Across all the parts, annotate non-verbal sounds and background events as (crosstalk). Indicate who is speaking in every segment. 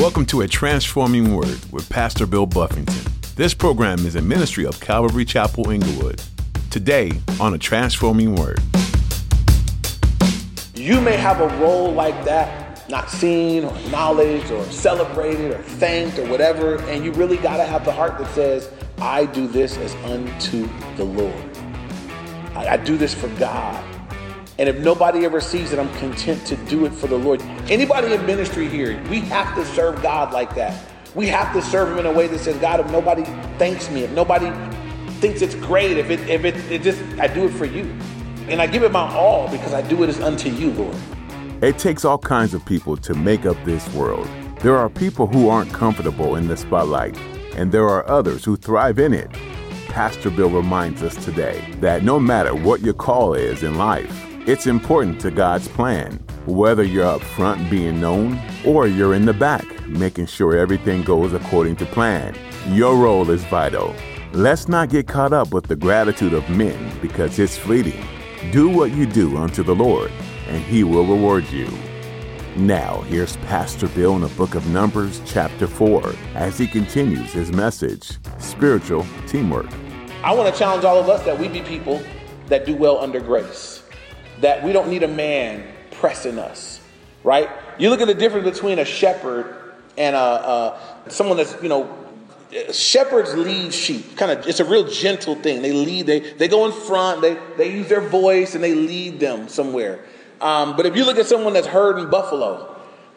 Speaker 1: Welcome to A Transforming Word with Pastor Bill Buffington. This program is a ministry of Calvary Chapel Inglewood. Today on A Transforming Word.
Speaker 2: You may have a role like that, not seen or acknowledged or celebrated or thanked or whatever, and you really got to have the heart that says, I do this as unto the Lord. I, I do this for God. And if nobody ever sees it, I'm content to do it for the Lord. Anybody in ministry here, we have to serve God like that. We have to serve Him in a way that says, God, if nobody thanks me, if nobody thinks it's great, if it, if it, it just, I do it for you. And I give it my all because I do it as unto you, Lord.
Speaker 1: It takes all kinds of people to make up this world. There are people who aren't comfortable in the spotlight, and there are others who thrive in it. Pastor Bill reminds us today that no matter what your call is in life, it's important to God's plan, whether you're up front being known or you're in the back making sure everything goes according to plan. Your role is vital. Let's not get caught up with the gratitude of men because it's fleeting. Do what you do unto the Lord, and He will reward you. Now, here's Pastor Bill in the book of Numbers, chapter 4, as he continues his message Spiritual Teamwork.
Speaker 2: I want to challenge all of us that we be people that do well under grace that we don't need a man pressing us, right? You look at the difference between a shepherd and a, a someone that's, you know, shepherds lead sheep. Kind of, it's a real gentle thing. They lead, they, they go in front, they, they use their voice and they lead them somewhere. Um, but if you look at someone that's herding buffalo,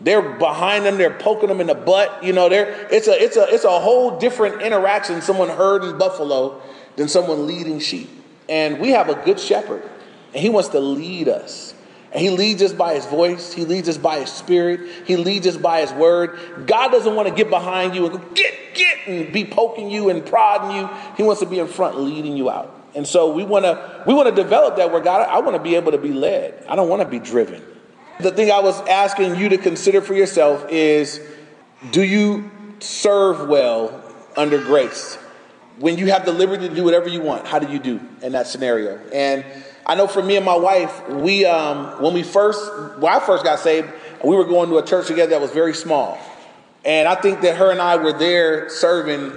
Speaker 2: they're behind them, they're poking them in the butt. You know, they're, it's, a, it's, a, it's a whole different interaction, someone herding buffalo than someone leading sheep. And we have a good shepherd and He wants to lead us. And He leads us by His voice, He leads us by His Spirit, He leads us by His Word. God doesn't want to get behind you and go, get, get, and be poking you and prodding you. He wants to be in front, leading you out. And so we want to we want to develop that where God, I want to be able to be led. I don't want to be driven. The thing I was asking you to consider for yourself is do you serve well under grace? When you have the liberty to do whatever you want, how do you do in that scenario? And I know for me and my wife, we um, when we first when I first got saved, we were going to a church together that was very small, and I think that her and I were there serving.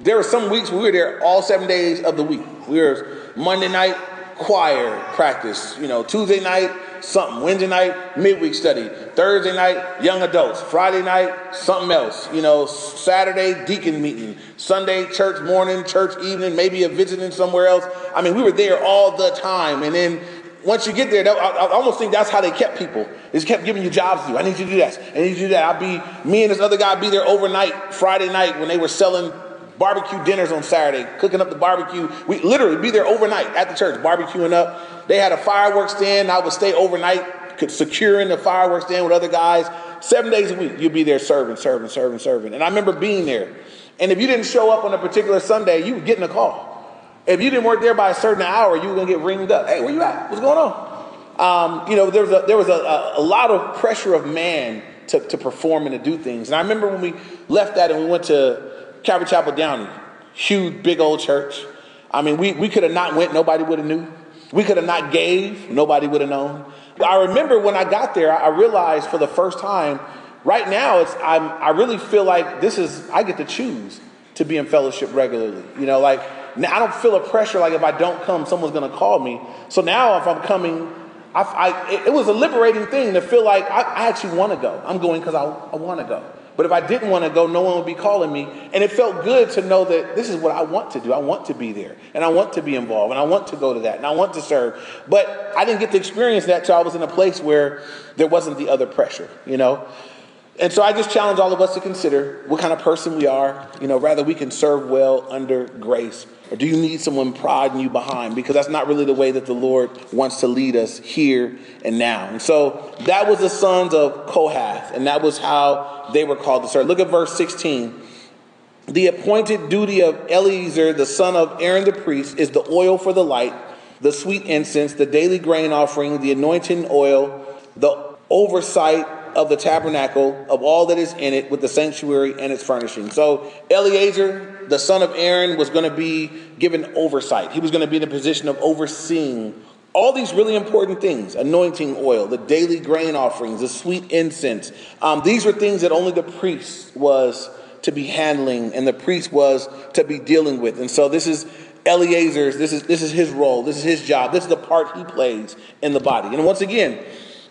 Speaker 2: There were some weeks we were there all seven days of the week. We were Monday night choir practice, you know, Tuesday night something. Wednesday night, midweek study. Thursday night, young adults. Friday night, something else. You know, Saturday, deacon meeting. Sunday, church morning, church evening, maybe a visiting somewhere else. I mean, we were there all the time. And then once you get there, that, I, I, almost think that's how they kept people. They kept giving you jobs to do. I need you to do that. I need you to do that. I'll be, me and this other guy be there overnight, Friday night, when they were selling barbecue dinners on Saturday, cooking up the barbecue. We literally be there overnight at the church, barbecuing up. They had a fireworks stand. I would stay overnight, could securing the fireworks stand with other guys. Seven days a week, you'd be there serving, serving, serving, serving. And I remember being there. And if you didn't show up on a particular Sunday, you were getting a call. If you didn't work there by a certain hour, you were to get ringed up. Hey, where you at? What's going on? Um, you know, there was, a, there was a, a lot of pressure of man to, to perform and to do things. And I remember when we left that and we went to Calvary Chapel Downey, huge, big old church. I mean, we, we could have not went, nobody would have knew. We could have not gave, nobody would have known. I remember when I got there, I realized for the first time, right now, it's I'm, I really feel like this is I get to choose to be in fellowship regularly. You know, like now I don't feel a pressure like if I don't come, someone's going to call me. So now if I'm coming, I, I, it, was a liberating thing to feel like I, I actually want to go. I'm going because I, I want to go. But if I didn't want to go, no one would be calling me. And it felt good to know that this is what I want to do. I want to be there. And I want to be involved. And I want to go to that. And I want to serve. But I didn't get to experience that till I was in a place where there wasn't the other pressure, you know? And so I just challenge all of us to consider what kind of person we are. You know, rather we can serve well under grace. Or do you need someone prodding you behind? Because that's not really the way that the Lord wants to lead us here and now. And so that was the sons of Kohath, and that was how they were called to serve. Look at verse 16. The appointed duty of Eleazar, the son of Aaron the priest, is the oil for the light, the sweet incense, the daily grain offering, the anointing oil, the oversight of the tabernacle, of all that is in it, with the sanctuary and its furnishing. So Eleazar, the son of Aaron, was going to be given oversight. He was going to be in a position of overseeing all these really important things anointing oil, the daily grain offerings, the sweet incense. Um, these were things that only the priest was to be handling and the priest was to be dealing with. And so this is Eleazar's, this is, this is his role, this is his job, this is the part he plays in the body. And once again,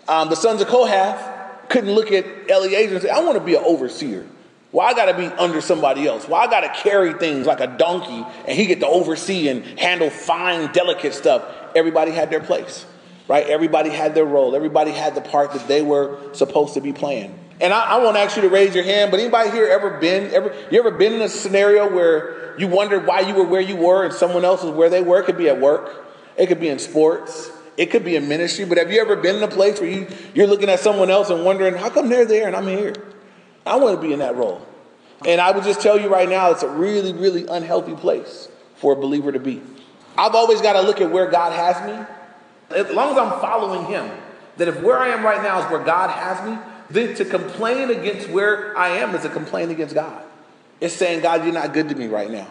Speaker 2: um, the sons of Kohath couldn't look at Eleazar and say, I want to be an overseer. Why I got to be under somebody else? Why I got to carry things like a donkey and he get to oversee and handle fine, delicate stuff? Everybody had their place, right? Everybody had their role. Everybody had the part that they were supposed to be playing. And I, I won't ask you to raise your hand, but anybody here ever been ever you ever been in a scenario where you wondered why you were where you were and someone else was where they were? It could be at work, it could be in sports, it could be a ministry. But have you ever been in a place where you you're looking at someone else and wondering how come they're there and I'm here? I want to be in that role. And I would just tell you right now, it's a really, really unhealthy place for a believer to be. I've always got to look at where God has me. As long as I'm following Him, that if where I am right now is where God has me, then to complain against where I am is a complaint against God. It's saying, God, you're not good to me right now.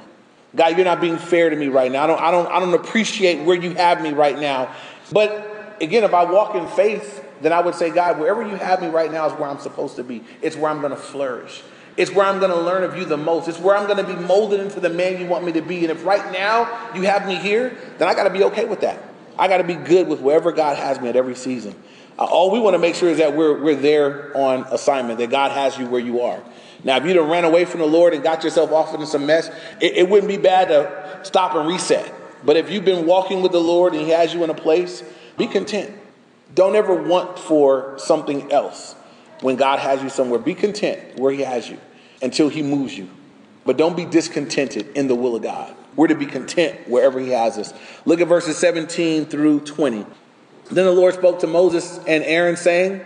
Speaker 2: God, you're not being fair to me right now. I don't, I don't, I don't appreciate where you have me right now. But again, if I walk in faith, then I would say, God, wherever you have me right now is where I'm supposed to be. It's where I'm going to flourish. It's where I'm going to learn of you the most. It's where I'm going to be molded into the man you want me to be. And if right now you have me here, then I got to be okay with that. I got to be good with wherever God has me at every season. Uh, all we want to make sure is that we're, we're there on assignment, that God has you where you are. Now, if you'd have ran away from the Lord and got yourself off into some mess, it, it wouldn't be bad to stop and reset. But if you've been walking with the Lord and He has you in a place, be content. Don't ever want for something else when God has you somewhere. Be content where He has you until He moves you. But don't be discontented in the will of God. We're to be content wherever He has us. Look at verses 17 through 20. Then the Lord spoke to Moses and Aaron, saying,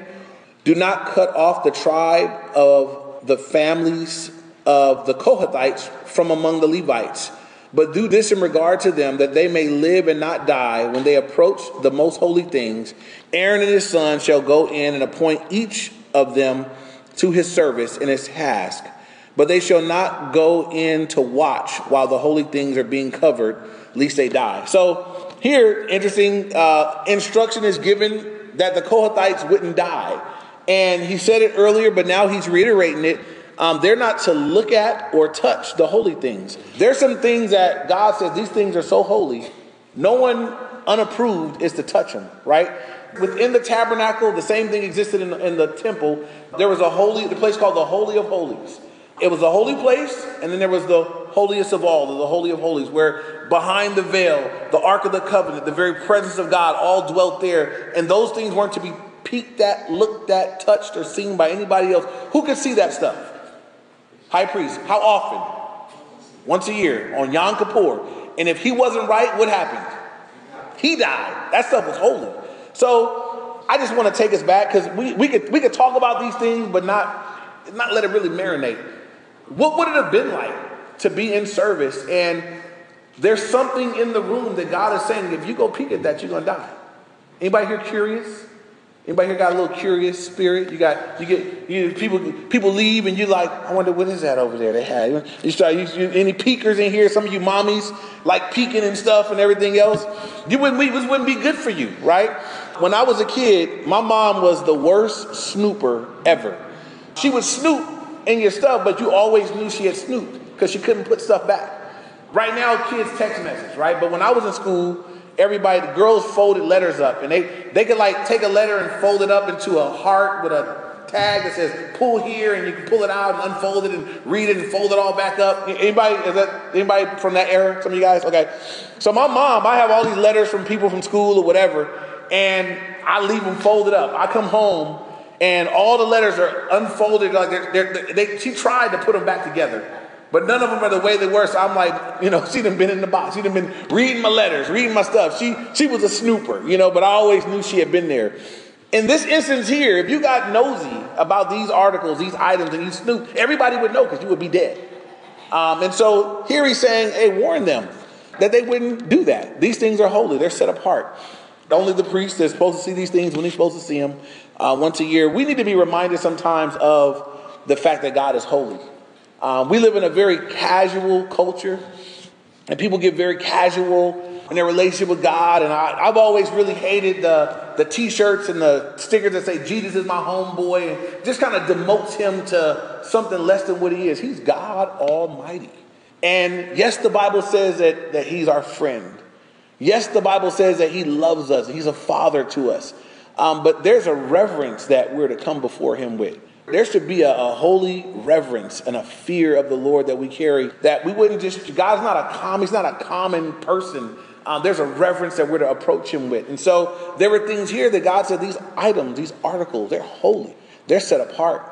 Speaker 2: Do not cut off the tribe of the families of the Kohathites from among the Levites, but do this in regard to them, that they may live and not die when they approach the most holy things. Aaron and his sons shall go in and appoint each of them to his service and his task. But they shall not go in to watch while the holy things are being covered, lest they die. So here, interesting uh, instruction is given that the Kohathites wouldn't die. And he said it earlier, but now he's reiterating it. Um, they're not to look at or touch the holy things. There's some things that God says these things are so holy, no one unapproved is to touch them, right? Within the tabernacle, the same thing existed in the, in the temple. There was a holy, the place called the Holy of Holies. It was a holy place, and then there was the holiest of all, the Holy of Holies, where behind the veil, the Ark of the Covenant, the very presence of God, all dwelt there. And those things weren't to be peeked at, looked at, touched, or seen by anybody else. Who could see that stuff? High priest. How often? Once a year on Yom Kippur. And if he wasn't right, what happened? He died. That stuff was holy. So I just want to take us back because we, we could we could talk about these things, but not not let it really marinate. What would it have been like to be in service and there's something in the room that God is saying, if you go peek at that, you're gonna die. Anybody here curious? Anybody here got a little curious spirit? You got you get you people people leave and you like, I wonder what is that over there they had. You start you, you, any peekers in here? Some of you mommies like peeking and stuff and everything else. You wouldn't this wouldn't be good for you, right? When I was a kid, my mom was the worst snooper ever. She would snoop in your stuff, but you always knew she had snooped because she couldn't put stuff back. Right now, kids text message, right? But when I was in school, everybody, the girls folded letters up, and they they could like take a letter and fold it up into a heart with a tag that says "pull here," and you can pull it out and unfold it and read it and fold it all back up. Anybody is that anybody from that era? Some of you guys, okay? So my mom, I have all these letters from people from school or whatever, and I leave them folded up. I come home and all the letters are unfolded like they're, they're, they, she tried to put them back together but none of them are the way they were so i'm like you know (laughs) she'd have been in the box. She'd have been reading my letters reading my stuff. She she was a snooper you know but i always knew she had been there. In this instance here if you got nosy about these articles these items and you snoop everybody would know because you would be dead. Um, and so here he's saying hey warn them that they wouldn't do that. These things are holy. They're set apart. Only the priest is supposed to see these things when he's supposed to see them uh, once a year. We need to be reminded sometimes of the fact that God is holy. Um, we live in a very casual culture, and people get very casual in their relationship with God. And I, have always really hated the, the t shirts and the stickers that say, Jesus is my homeboy, and just kind of demotes him to something less than what he is. He's God Almighty. And yes, the Bible says that, that he's our friend. Yes, the Bible says that he loves us, he's a father to us. Um, but there's a reverence that we're to come before him with. There should be a, a, holy reverence and a fear of the Lord that we carry. That we wouldn't just, God's not a common, he's not a common person. Um, there's a reverence that we're to approach him with. And so there were things here that God said, these items, these articles, they're holy. They're set apart.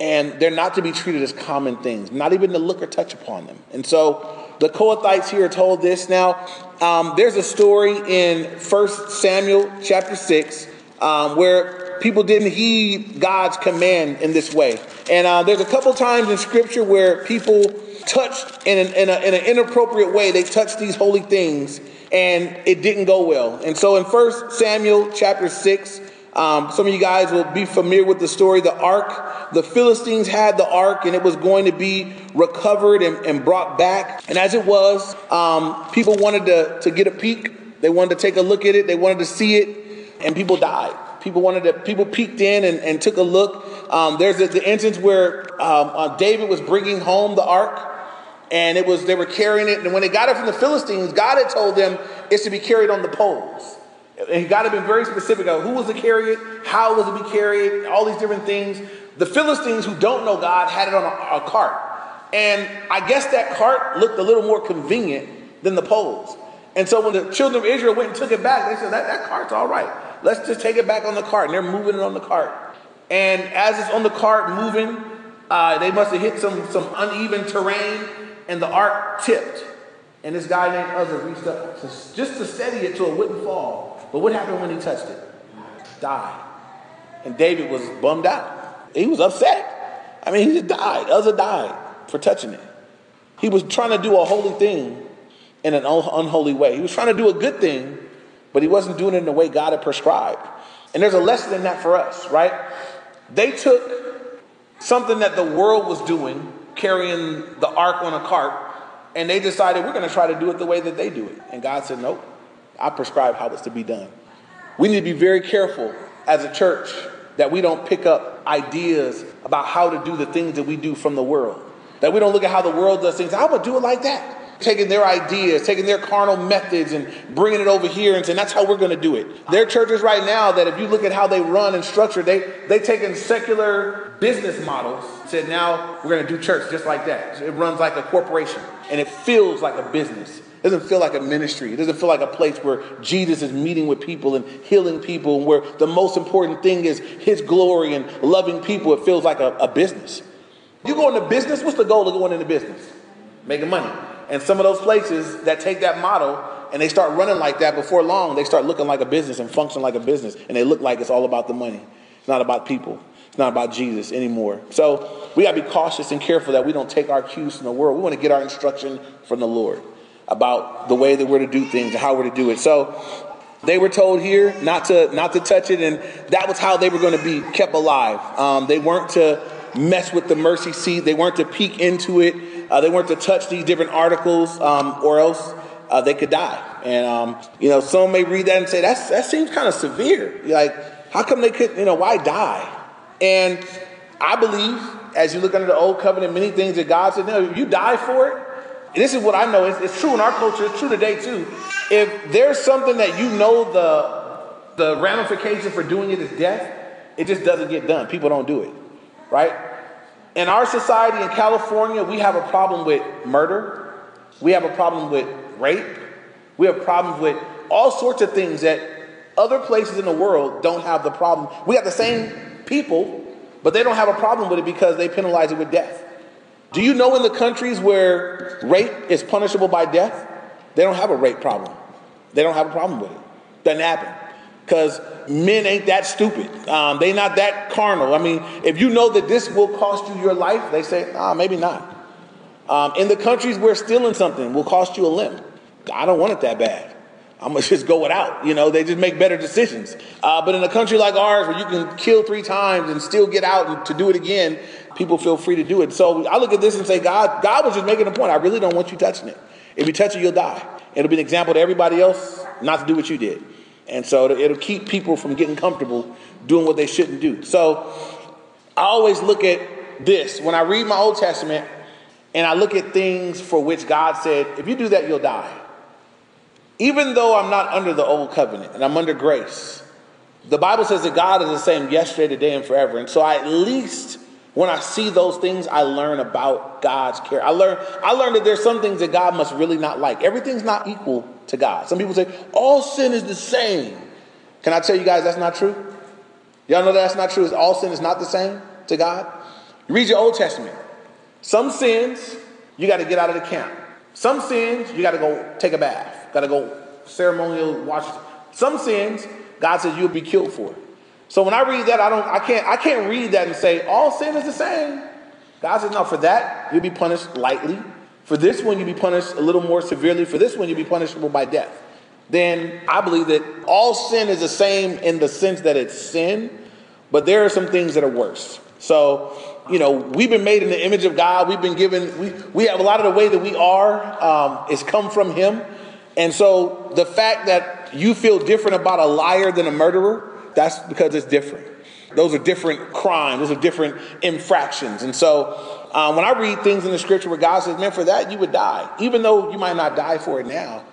Speaker 2: And they're not to be treated as common things, not even to look or touch upon them. And so the Kohathites here are told this. Now, um, there's a story in 1 Samuel chapter 6 um, where people didn't heed God's command in this way. And uh, there's a couple times in Scripture where people touched in an, in, a, in an inappropriate way. They touched these holy things, and it didn't go well. And so in 1 Samuel chapter 6, um, some of you guys will be familiar with the story. The ark, the Philistines had the ark, and it was going to be recovered and, and brought back. And as it was, um, people wanted to, to get a peek. They wanted to take a look at it. They wanted to see it, and people died. People wanted to, people peeked in and, and took a look. Um, there's the, the, instance where um, uh, David was bringing home the ark, and it was they were carrying it. And when they got it from the Philistines, God had told them it's to be carried on the poles. And God had been very specific of who was to carry it, how was to be carried, all these different things. The Philistines who don't know God had it on a, a cart. And I guess that cart looked a little more convenient than the poles. And so when the children of Israel went and took it back, they said, that, that cart's all right. Let's just take it back on the cart. And they're moving it on the cart. And as it's on the cart moving, uh, they must have hit some, some uneven terrain, and the ark tipped. And this guy named Uzzah reached up to, just to steady it so it wouldn't fall. But what happened when he touched it? Died. And David was bummed out. He was upset. I mean, he just died. Uzzah died for touching it. He was trying to do a holy thing in an unholy way. He was trying to do a good thing, but he wasn't doing it in the way God had prescribed. And there's a lesson in that for us, right? They took something that the world was doing, carrying the ark on a cart, and they decided we're going to try to do it the way that they do it. And God said, nope, I prescribe how it's to be done. We need to be very careful as a church that we don't pick up ideas about how to do the things that we do from the world. That we don't look at how the world does things. I would do it like that taking their ideas, taking their carnal methods and bringing it over here and saying that's how we're going to do it. There are churches right now that if you look at how they run and structure, they they taken secular business models, said now we're going to do church just like that. It runs like a corporation and it feels like a business. It doesn't feel like a ministry. It doesn't feel like a place where Jesus is meeting with people and healing people, and where the most important thing is his glory and loving people. It feels like a, a business. You go into business, what's the goal of going into business? Making money. And some of those places that take that model and they start running like that before long, they start looking like a business and function like a business. And they look like it's all about the money. It's not about people. It's not about Jesus anymore. So we got to be cautious and careful that we don't take our cues from the world. We want to get our instruction from the Lord about the way that we're to do things and how we're to do it. So they were told here not to not to touch it, and that was how they were going to be kept alive. Um, they weren't to mess with the mercy seat. They weren't to peek into it. Uh, they weren't to touch these different articles, um, or else uh, they could die. And um, you know, some may read that and say that's that seems kind of severe. Like, how come they could? You know, why die? And I believe, as you look under the old covenant, many things that God said, no, you die for it. this is what I know. It's, it's true in our culture. It's true today too. If there's something that you know the the ramification for doing it is death, it just doesn't get done. People don't do it, right? In our society in California, we have a problem with murder. We have a problem with rape. We have problems with all sorts of things that other places in the world don't have the problem. We have the same people, but they don't have a problem with it because they penalize it with death. Do you know in the countries where rape is punishable by death, they don't have a rape problem? They don't have a problem with it. Doesn't happen because men ain't that stupid. Um, they not that carnal. I mean, if you know that this will cost you your life, they say, ah, maybe not. Um, in the countries where stealing something will cost you a limb, I don't want it that bad. I'm gonna (laughs) just go without. You know, they just make better decisions. Uh, but in a country like ours, where you can kill three times and still get out and to do it again, people feel free to do it. So I look at this and say, God, God was just making a point. I really don't want you touching it. If you touch it, you'll die. It'll be an example to everybody else not to do what you did. And so it'll keep people from getting comfortable doing what they shouldn't do. So I always look at this when I read my Old Testament and I look at things for which God said, if you do that, you'll die. Even though I'm not under the old covenant and I'm under grace, the Bible says that God is the same yesterday, today, and forever. And so I at least when I see those things, I learn about God's care. I learn, I learn that there's some things that God must really not like. Everything's not equal to God. Some people say, all sin is the same. Can I tell you guys that's not true? Y'all know that's not true. Is All sin is not the same to God. You read your Old Testament. Some sins, you got to get out of the camp. Some sins, you got to go take a bath. Got to go ceremonial wash. Some sins, God says you'll be killed for. So when I read that, I don't, I can't, I can't read that and say all sin is the same. God says no. For that, you'll be punished lightly. For this one, you'll be punished a little more severely. For this one, you'll be punishable by death. Then I believe that all sin is the same in the sense that it's sin, but there are some things that are worse. So, you know, we've been made in the image of God. We've been given, we, we have a lot of the way that we are um, is come from Him. And so the fact that you feel different about a liar than a murderer, that's because it's different. Those are different crimes, those are different infractions. And so um, when I read things in the scripture where God says, man, for that you would die, even though you might not die for it now,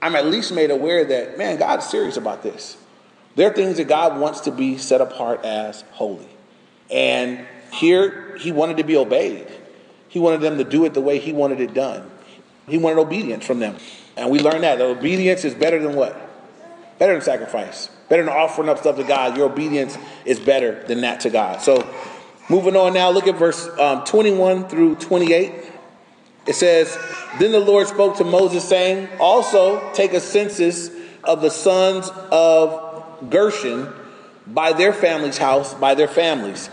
Speaker 2: I'm at least made aware that, man, God's serious about this. There are things that God wants to be set apart as holy. And here, he wanted to be obeyed. He wanted them to do it the way he wanted it done. He wanted obedience from them. And we learned that. obedience is better than what? Better than sacrifice. Better than offering up stuff to God. Your obedience is better than that to God. So, moving on now, look at verse um, 21 through 28. It says, Then the Lord spoke to Moses, saying, Also take a census of the sons of Gershon by their family's house, by their families.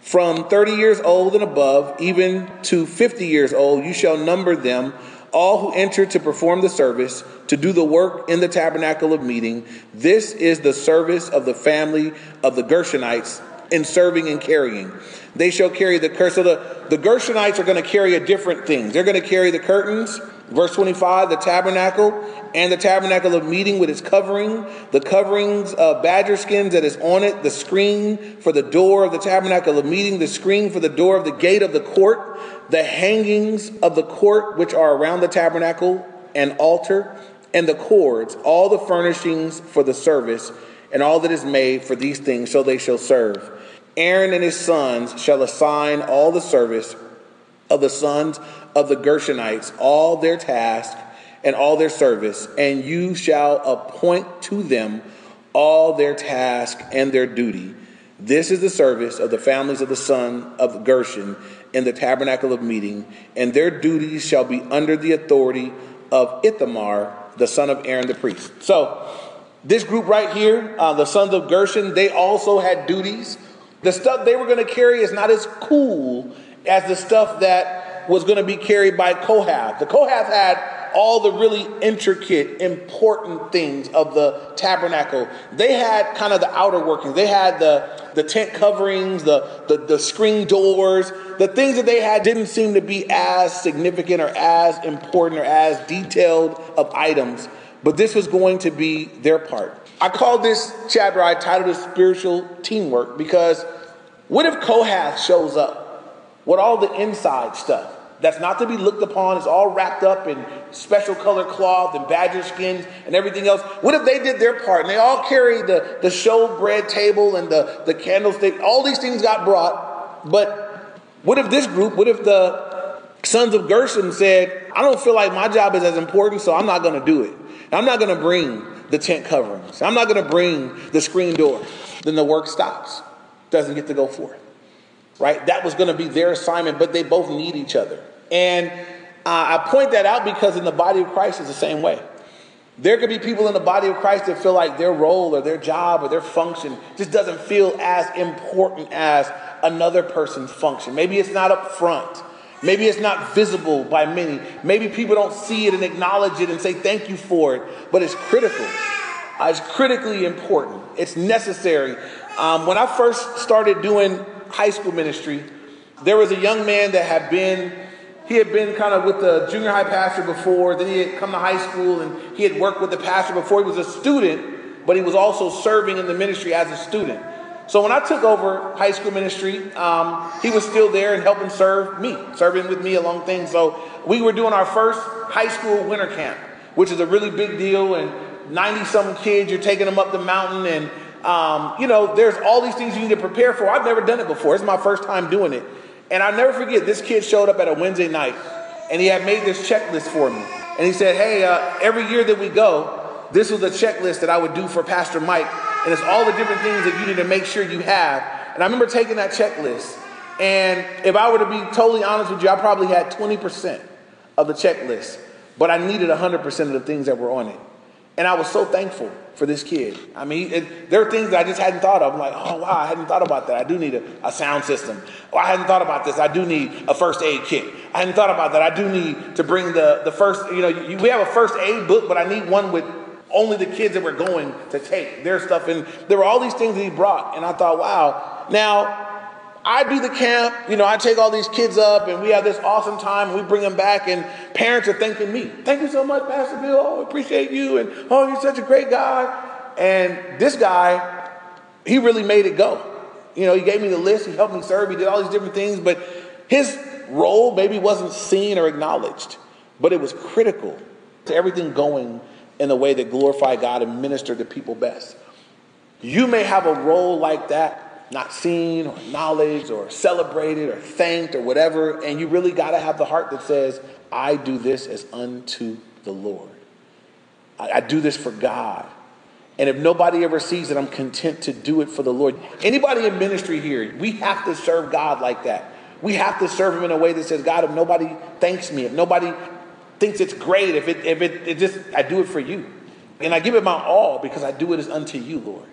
Speaker 2: From 30 years old and above, even to 50 years old, you shall number them all who enter to perform the service, to do the work in the tabernacle of meeting. This is the service of the family of the Gershonites in serving and carrying. They shall carry the curse. So the, the Gershonites are going to carry a different things. They're going to carry the curtains, verse 25, the tabernacle, and the tabernacle of meeting with its covering, the coverings of badger skins that is on it, the screen for the door of the tabernacle of meeting, the screen for the door of the gate of the court, the hangings of the court which are around the tabernacle and altar, and the cords, all the furnishings for the service, and all that is made for these things, so they shall serve. Aaron and his sons shall assign all the service of the sons of the Gershonites, all their task and all their service, and you shall appoint to them all their task and their duty. This is the service of the families of the son of Gershon in the tabernacle of meeting, and their duties shall be under the authority of Ithamar, the son of Aaron the priest. So, this group right here, uh, the sons of Gershon, they also had duties. The stuff they were going to carry is not as cool as the stuff that was going to be carried by Kohath. The Kohath had all the really intricate, important things of the tabernacle. They had kind of the outer workings. They had the, the tent coverings, the, the, the screen doors. The things that they had didn't seem to be as significant or as important or as detailed of items, but this was going to be their part. I call this chapter, I titled it Spiritual Teamwork because what if Kohath shows up with all the inside stuff? that's not to be looked upon. is all wrapped up in special color cloth and badger skins and everything else. What if they did their part and they all carried the, the show bread table and the, the candlestick? All these things got brought. But what if this group, what if the sons of Gershon said, I don't feel like my job is as important, so I'm not going to do it. I'm not going to bring the tent coverings. I'm not going to bring the screen door. Then the work stops, doesn't get to go forth right? That was going to be their assignment, but they both need each other. And uh, I point that out because in the body of Christ is the same way. There could be people in the body of Christ that feel like their role or their job or their function just doesn't feel as important as another person's function. Maybe it's not up front. Maybe it's not visible by many. Maybe people don't see it and acknowledge it and say thank you for it, but it's critical. Uh, it's critically important. It's necessary. Um, when I first started doing high school ministry, there was a young man that had been, he had been kind of with the junior high pastor before, then he had come to high school and he had worked with the pastor before. He was a student, but he was also serving in the ministry as a student. So when I took over high school ministry, um, he was still there and helping serve me, serving with me along things. So we were doing our first high school winter camp, which is a really big deal. And 90 some kids, you're taking them up the mountain. And, um, you know, there's all these things you need to prepare for. I've never done it before. It's my first time doing it. And I'll never forget, this kid showed up at a Wednesday night and he had made this checklist for me. And he said, Hey, uh, every year that we go, this was a checklist that I would do for Pastor Mike and it's all the different things that you need to make sure you have. And I remember taking that checklist, and if I were to be totally honest with you, I probably had 20% of the checklist, but I needed 100% of the things that were on it. And I was so thankful for this kid. I mean, it, there are things that I just hadn't thought of. I'm like, oh, wow, I hadn't thought about that. I do need a, a sound system. Or I hadn't thought about this. I do need a first aid kit. I hadn't thought about that. I do need to bring the, the first, you know, you, we have a first aid book, but I need one with only the kids that were going to take their stuff. And there were all these things that he brought. And I thought, wow. Now, I do the camp, you know, I take all these kids up and we have this awesome time and we bring them back and parents are thanking me. Thank you so much, Pastor Bill. Oh, appreciate you. And oh, you're such a great guy. And this guy, he really made it go. You know, he gave me the list, he helped me serve, he did all these different things, but his role maybe wasn't seen or acknowledged, but it was critical to everything going in a way that glorify God and minister to people best. You may have a role like that, not seen or acknowledged or celebrated or thanked or whatever, and you really got to have the heart that says, I do this as unto the Lord. I, I do this for God. And if nobody ever sees it, I'm content to do it for the Lord. Anybody in ministry here, we have to serve God like that. We have to serve Him in a way that says, God, if nobody thanks me, if nobody thinks it's great if it if it, it just I do it for you. And I give it my all because I do it as unto you, Lord.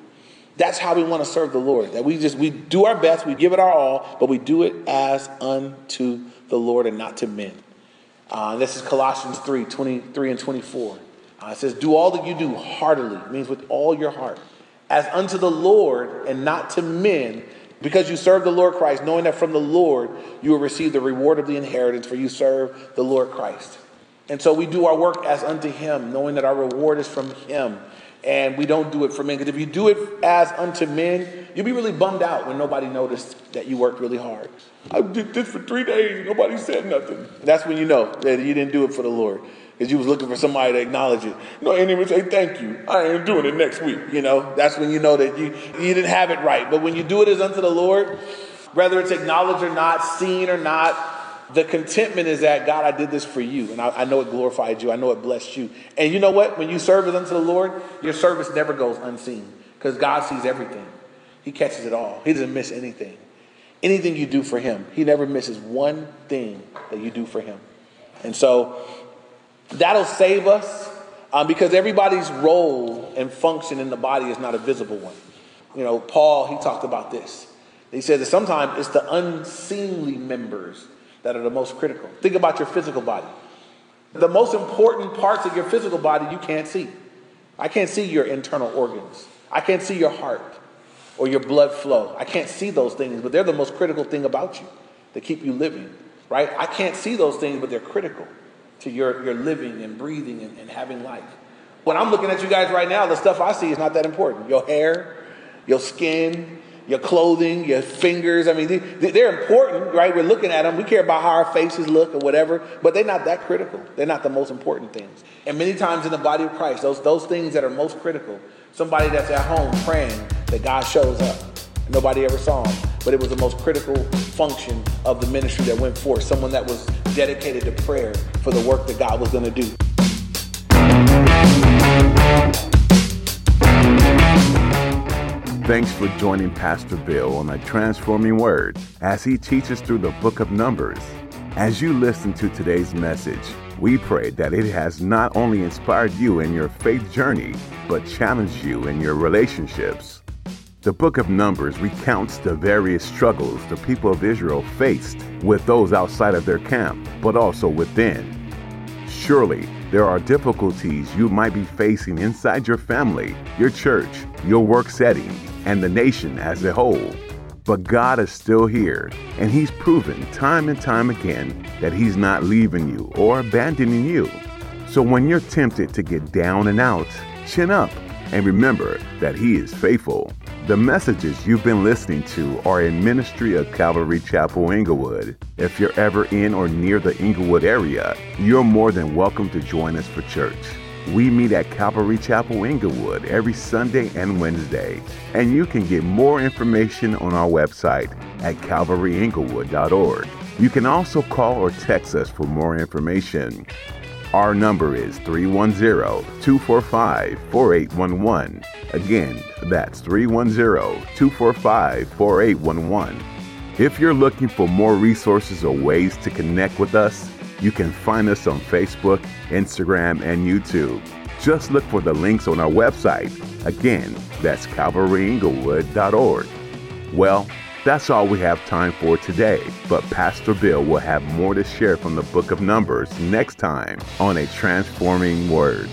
Speaker 2: That's how we want to serve the Lord. That we just we do our best, we give it our all, but we do it as unto the Lord and not to men. Uh, this is Colossians 3, 23 and 24. Uh, it says, Do all that you do heartily, means with all your heart, as unto the Lord and not to men, because you serve the Lord Christ, knowing that from the Lord you will receive the reward of the inheritance, for you serve the Lord Christ. And so we do our work as unto Him, knowing that our reward is from Him. And we don't do it for men. Because if you do it as unto men, you'll be really bummed out when nobody noticed that you worked really hard. I did this for three days, nobody said nothing. That's when you know that you didn't do it for the Lord. Because you was looking for somebody to acknowledge it. No, and even say thank you. I ain't doing it next week. You know, that's when you know that you, you didn't have it right. But when you do it as unto the Lord, whether it's acknowledged or not, seen or not, the contentment is that, God, I did this for you, and I, I, know it glorified you. I know it blessed you. And you know what? When you serve unto the Lord, your service never goes unseen because God sees everything. He catches it all, He doesn't miss anything. Anything you do for Him, He never misses one thing that you do for Him. And so that'll save us um, because everybody's role and function in the body is not a visible one. You know, Paul, he talked about this. He said that sometimes it's the unseemly members that are the most critical. Think about your physical body. The most important parts of your physical body you can't see. I can't see your internal organs. I can't see your heart or your blood flow. I can't see those things, but they're the most critical thing about you that keep you living, right? I can't see those things, but they're critical to your, your living and breathing and, and having life. When I'm looking at you guys right now, the stuff I see is not that important. Your hair, your skin, your clothing, your fingers. I mean, they're important, right? We're looking at them. We care about how our faces look or whatever, but they're not that critical. They're not the most important things. And many times in the body of Christ, those, those things that are most critical, somebody that's at home praying that God shows up. Nobody ever saw him, but it was the most critical function of the ministry that went forth. Someone that was dedicated to prayer for the work that God was going to do.
Speaker 1: Thanks for joining Pastor Bill on a transforming word as he teaches through the book of Numbers. As you listen to today's message, we pray that it has not only inspired you in your faith journey, but challenged you in your relationships. The book of Numbers recounts the various struggles the people of Israel faced with those outside of their camp, but also within. Surely, there are difficulties you might be facing inside your family, your church, your work setting, and the nation as a whole. But God is still here, and He's proven time and time again that He's not leaving you or abandoning you. So when you're tempted to get down and out, chin up and remember that He is faithful. The messages you've been listening to are in ministry of Calvary Chapel Inglewood. If you're ever in or near the Inglewood area, you're more than welcome to join us for church. We meet at Calvary Chapel Inglewood every Sunday and Wednesday, and you can get more information on our website at calvaryinglewood.org. You can also call or text us for more information. Our number is 310 245 4811. Again, that's 310 245 4811. If you're looking for more resources or ways to connect with us, you can find us on Facebook, Instagram, and YouTube. Just look for the links on our website. Again, that's calvaryinglewood.org. Well, that's all we have time for today, but Pastor Bill will have more to share from the book of Numbers next time on A Transforming Word.